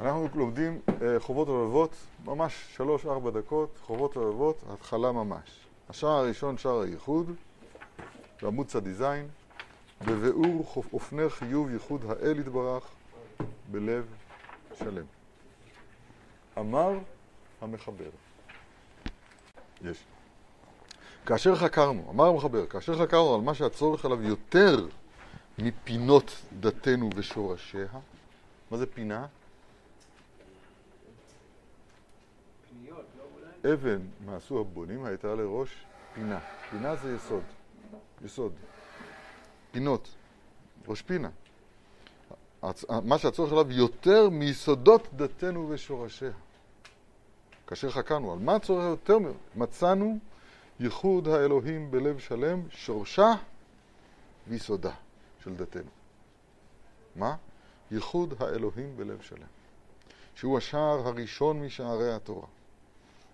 אנחנו לומדים אה, חובות ולבבות, ממש שלוש-ארבע דקות, חובות ולבבות, התחלה ממש. השער הראשון, שער הייחוד, בעמוד דיזיין, בביאור אופני חיוב ייחוד האל יתברך בלב שלם. אמר המחבר. יש. כאשר חקרנו, אמר המחבר, כאשר חקרנו על מה שהצורך עליו יותר מפינות דתנו ושורשיה, מה זה פינה? אבן מעשו הבונים הייתה לראש פינה. פינה זה יסוד. יסוד. פינות. ראש פינה. מה שהצורך עליו יותר מיסודות דתנו ושורשיה. כאשר חקרנו על מה הצורך יותר, מצאנו ייחוד האלוהים בלב שלם, שורשה ויסודה של דתנו. מה? ייחוד האלוהים בלב שלם, שהוא השער הראשון משערי התורה.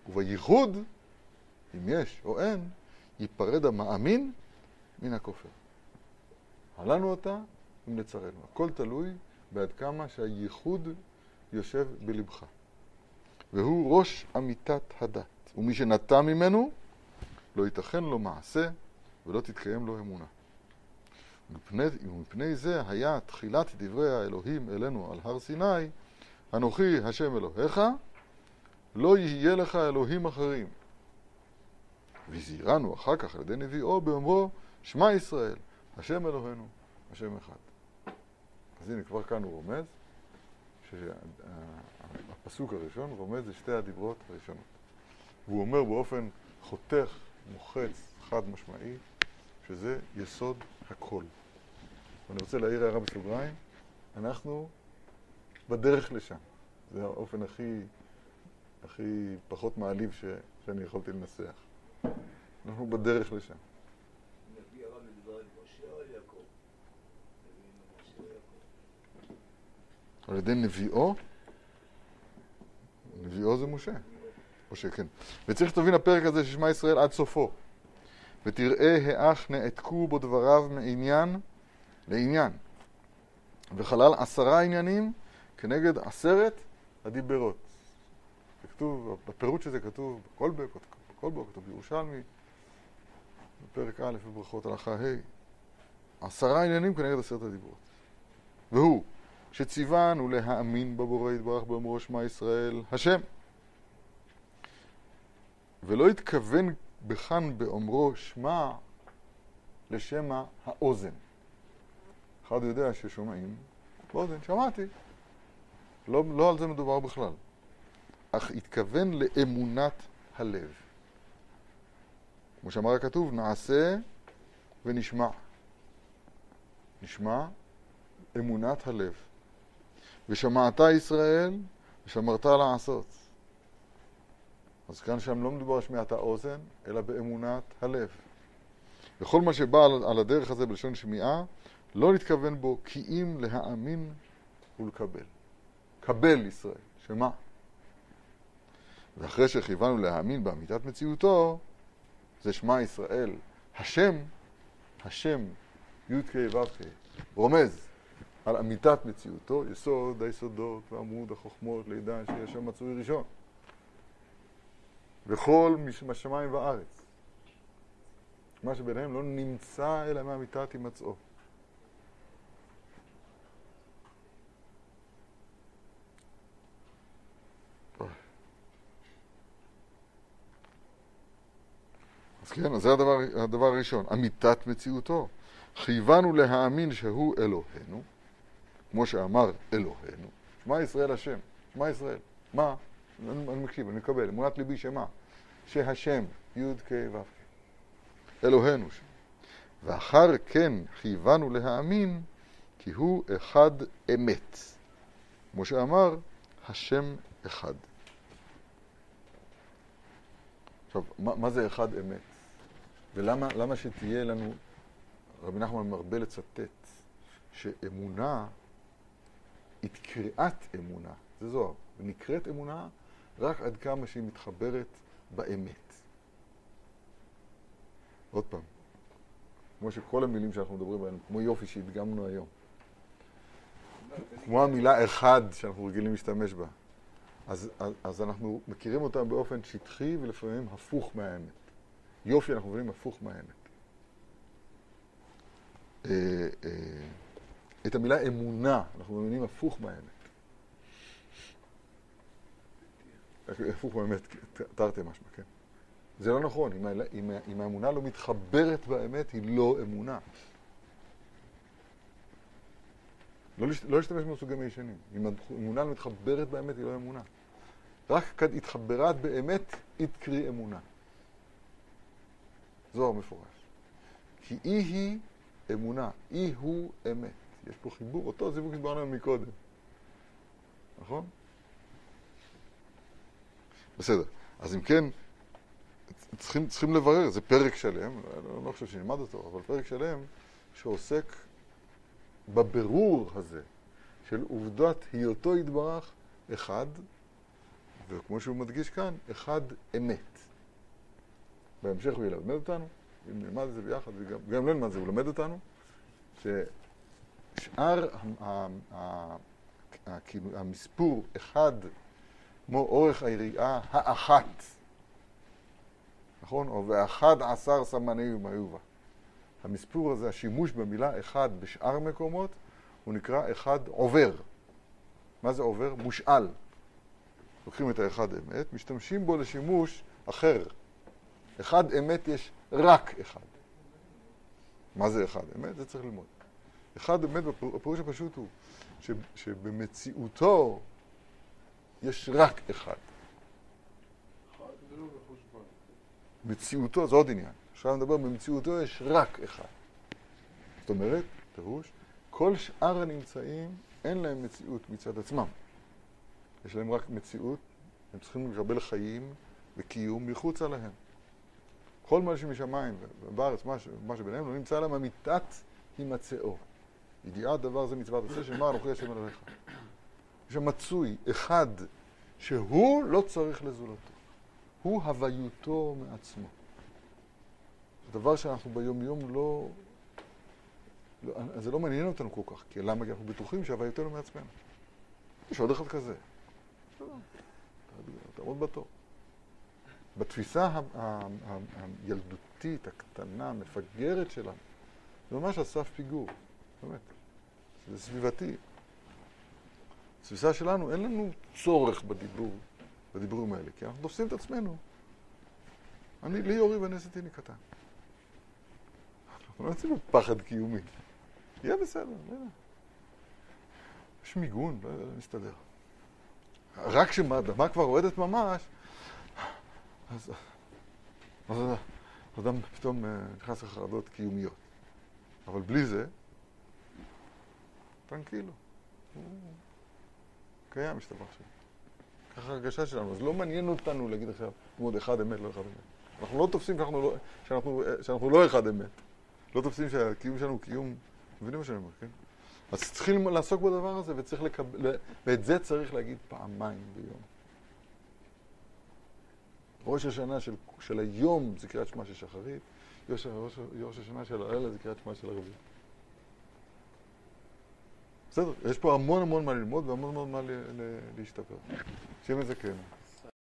ובייחוד, אם יש או אין, ייפרד המאמין מן הכופר. הלנו אותה אם לצרנו. הכל תלוי בעד כמה שהייחוד יושב בלבך. והוא ראש אמיתת הדת. ומי שנטע ממנו, לא ייתכן לו מעשה ולא תתקיים לו אמונה. ומפני, ומפני זה היה תחילת דברי האלוהים אלינו על הר סיני, אנוכי השם אלוהיך, לא יהיה לך אלוהים אחרים. והזהירנו אחר כך על ידי נביאו באומרו, שמע ישראל, השם אלוהינו, השם אחד. אז הנה כבר כאן הוא רומז, שהפסוק הראשון רומז לשתי הדיברות הראשונות. והוא אומר באופן חותך, מוחץ, חד משמעי, שזה יסוד הכל. ואני רוצה להעיר הערה בסוגריים, אנחנו בדרך לשם. זה האופן הכי, הכי פחות מעליב ש, שאני יכולתי לנסח. אנחנו בדרך לשם. על ידי נביאו? נביאו זה משה. משה, כן. וצריך שתבין הפרק הזה ששמע ישראל עד סופו. ותראה האח נעתקו בו דבריו מעניין לעניין. וחלל עשרה עניינים כנגד עשרת הדיברות. כתוב, בפירוט שזה כתוב בכל בק, בכל בק, כתוב בירושלמי, בפרק א' בברכות הלכה ה', עשרה עניינים כנגד עשרת הדיברות. והוא, שציוונו להאמין בבורא יתברך באמרו שמע ישראל, השם. ולא התכוון בכאן באומרו שמע לשמע האוזן. אחד יודע ששומעים באוזן, שמעתי. לא, לא על זה מדובר בכלל. אך התכוון לאמונת הלב. כמו שאמר הכתוב, נעשה ונשמע. נשמע אמונת הלב. ושמעת ישראל ושמרת לעשות. אז כאן שם לא מדובר על שמיעת האוזן, אלא באמונת הלב. וכל מה שבא על, על הדרך הזה בלשון שמיעה, לא נתכוון בו כי אם להאמין ולקבל. קבל ישראל, שמה? ואחרי שכיוונו להאמין באמיתת מציאותו, זה שמע ישראל, השם, השם, י"ק ו"ק, רומז על אמיתת מציאותו, יסוד היסודות ועמוד החוכמות לידע שיהיה שם מצוי ראשון. וכל משמיים וארץ. מה שביניהם לא נמצא אלא מאמיתת הימצאו. כן, אז זה הדבר, הדבר הראשון, אמיתת מציאותו. חייבנו להאמין שהוא אלוהינו, כמו שאמר אלוהינו. שמע ישראל השם, שמע ישראל. מה? אני, אני מקשיב, אני מקבל. אמונת ליבי שמה? שהשם, י' כ' ו' אלוהינו שם. ואחר כן חייבנו להאמין כי הוא אחד אמת. כמו שאמר, השם אחד. עכשיו, מה, מה זה אחד אמת? ולמה שתהיה לנו, רבי נחמן מרבה לצטט, שאמונה היא קריאת אמונה, זה זוהר, ונקראת אמונה רק עד כמה שהיא מתחברת באמת. עוד פעם, כמו שכל המילים שאנחנו מדברים עליהן, כמו יופי שהדגמנו היום. כמו המילה אחד שאנחנו רגילים להשתמש בה. אז, אז, אז אנחנו מכירים אותה באופן שטחי ולפעמים הפוך מהאמת. יופי אנחנו מבינים הפוך מהאמת. אה, אה, את המילה אמונה אנחנו מבינים הפוך מהאמת. הפוך מהאמת, תרתי משמע, כן. זה לא נכון, אם, אם, אם האמונה לא מתחברת באמת, היא לא אמונה. לא, לא להשתמש במושגים הישנים. אם האמונה לא מתחברת באמת, היא לא אמונה. רק כאן התחברת באמת, יתקרי אמונה. זוהר מפורש. כי אי היא אמונה, אי הוא אמת. יש פה חיבור, אותו זיווג שדיברנו מקודם. נכון? בסדר. אז אם כן, צריכים, צריכים לברר, זה פרק שלם, אני לא חושב שנלמד אותו, אבל פרק שלם שעוסק בבירור הזה של עובדת היותו יתברך אחד, וכמו שהוא מדגיש כאן, אחד אמת. בהמשך הוא ילמד אותנו, אם נלמד את זה ביחד, וגם אם לא נלמד את זה, הוא למד אותנו, ששאר כאילו, המספור אחד, כמו אורך היריעה האחת, נכון? או ואחד עשר סמני ומאיובה. המספור הזה, השימוש במילה אחד בשאר מקומות, הוא נקרא אחד עובר. מה זה עובר? מושאל. לוקחים את האחד אמת, משתמשים בו לשימוש אחר. אחד אמת יש רק אחד. מה זה אחד אמת? זה צריך ללמוד. אחד אמת, הפירוש הפשוט הוא ש, שבמציאותו יש רק אחד. מציאותו, זה עוד עניין. עכשיו נדבר, במציאותו יש רק אחד. זאת אומרת, פירוש, כל שאר הנמצאים אין להם מציאות מצד עצמם. יש להם רק מציאות, הם צריכים לקבל חיים וקיום מחוצה להם. כל מה שמשמיים ובארץ, מה, מה שביניהם, לא נמצא להם אמיתת הימצאו. ידיעת דבר זה מצוות עשה, שאמר אנוכי השם אלוהיך. יש שם מצוי אחד שהוא לא צריך לזולתו. הוא הוויותו מעצמו. זה דבר שאנחנו ביום-יום לא, לא... זה לא מעניין אותנו כל כך, כי למה? כי אנחנו בטוחים שהוויותנו מעצמנו. יש עוד אחד כזה. תעמוד בתור. בתפיסה הילדותית, הקטנה, המפגרת שלנו, זה ממש על סף פיגור, באמת. זה סביבתי. בתפיסה שלנו אין לנו צורך בדיבור, בדיבורים האלה, כי אנחנו תופסים את עצמנו. אני, לי יורי ואני עשיתי קטן. אנחנו לא יוצאים בפחד קיומי. יהיה בסדר, לא יודע. יש מיגון, לא יודע, נסתדר. רק כשהאדמה כבר רועדת ממש, אז, אז אדם פתאום אה, נכנס לחרדות קיומיות. אבל בלי זה, טרנקילו. הוא קיים, משתבח שם. ככה הרגשה שלנו. אז לא מעניין אותנו להגיד עכשיו, מאוד אחד אמת, לא אחד אמת. אנחנו לא תופסים שאנחנו לא, שאנחנו, שאנחנו לא אחד אמת. לא תופסים שהקיום שלנו הוא קיום... מבינים מה שאני אומר, כן? אז צריכים לעסוק בדבר הזה, וצריך לקבל... ואת זה צריך להגיד פעמיים ביום. ראש השנה של, של היום זה קריאת שמע של שחרית, ראש, ראש, ראש השנה של הלילה זה קריאת שמע של ערבית. בסדר, יש פה המון המון מה ללמוד והמון המון מה להשתפר. שיהיה כן.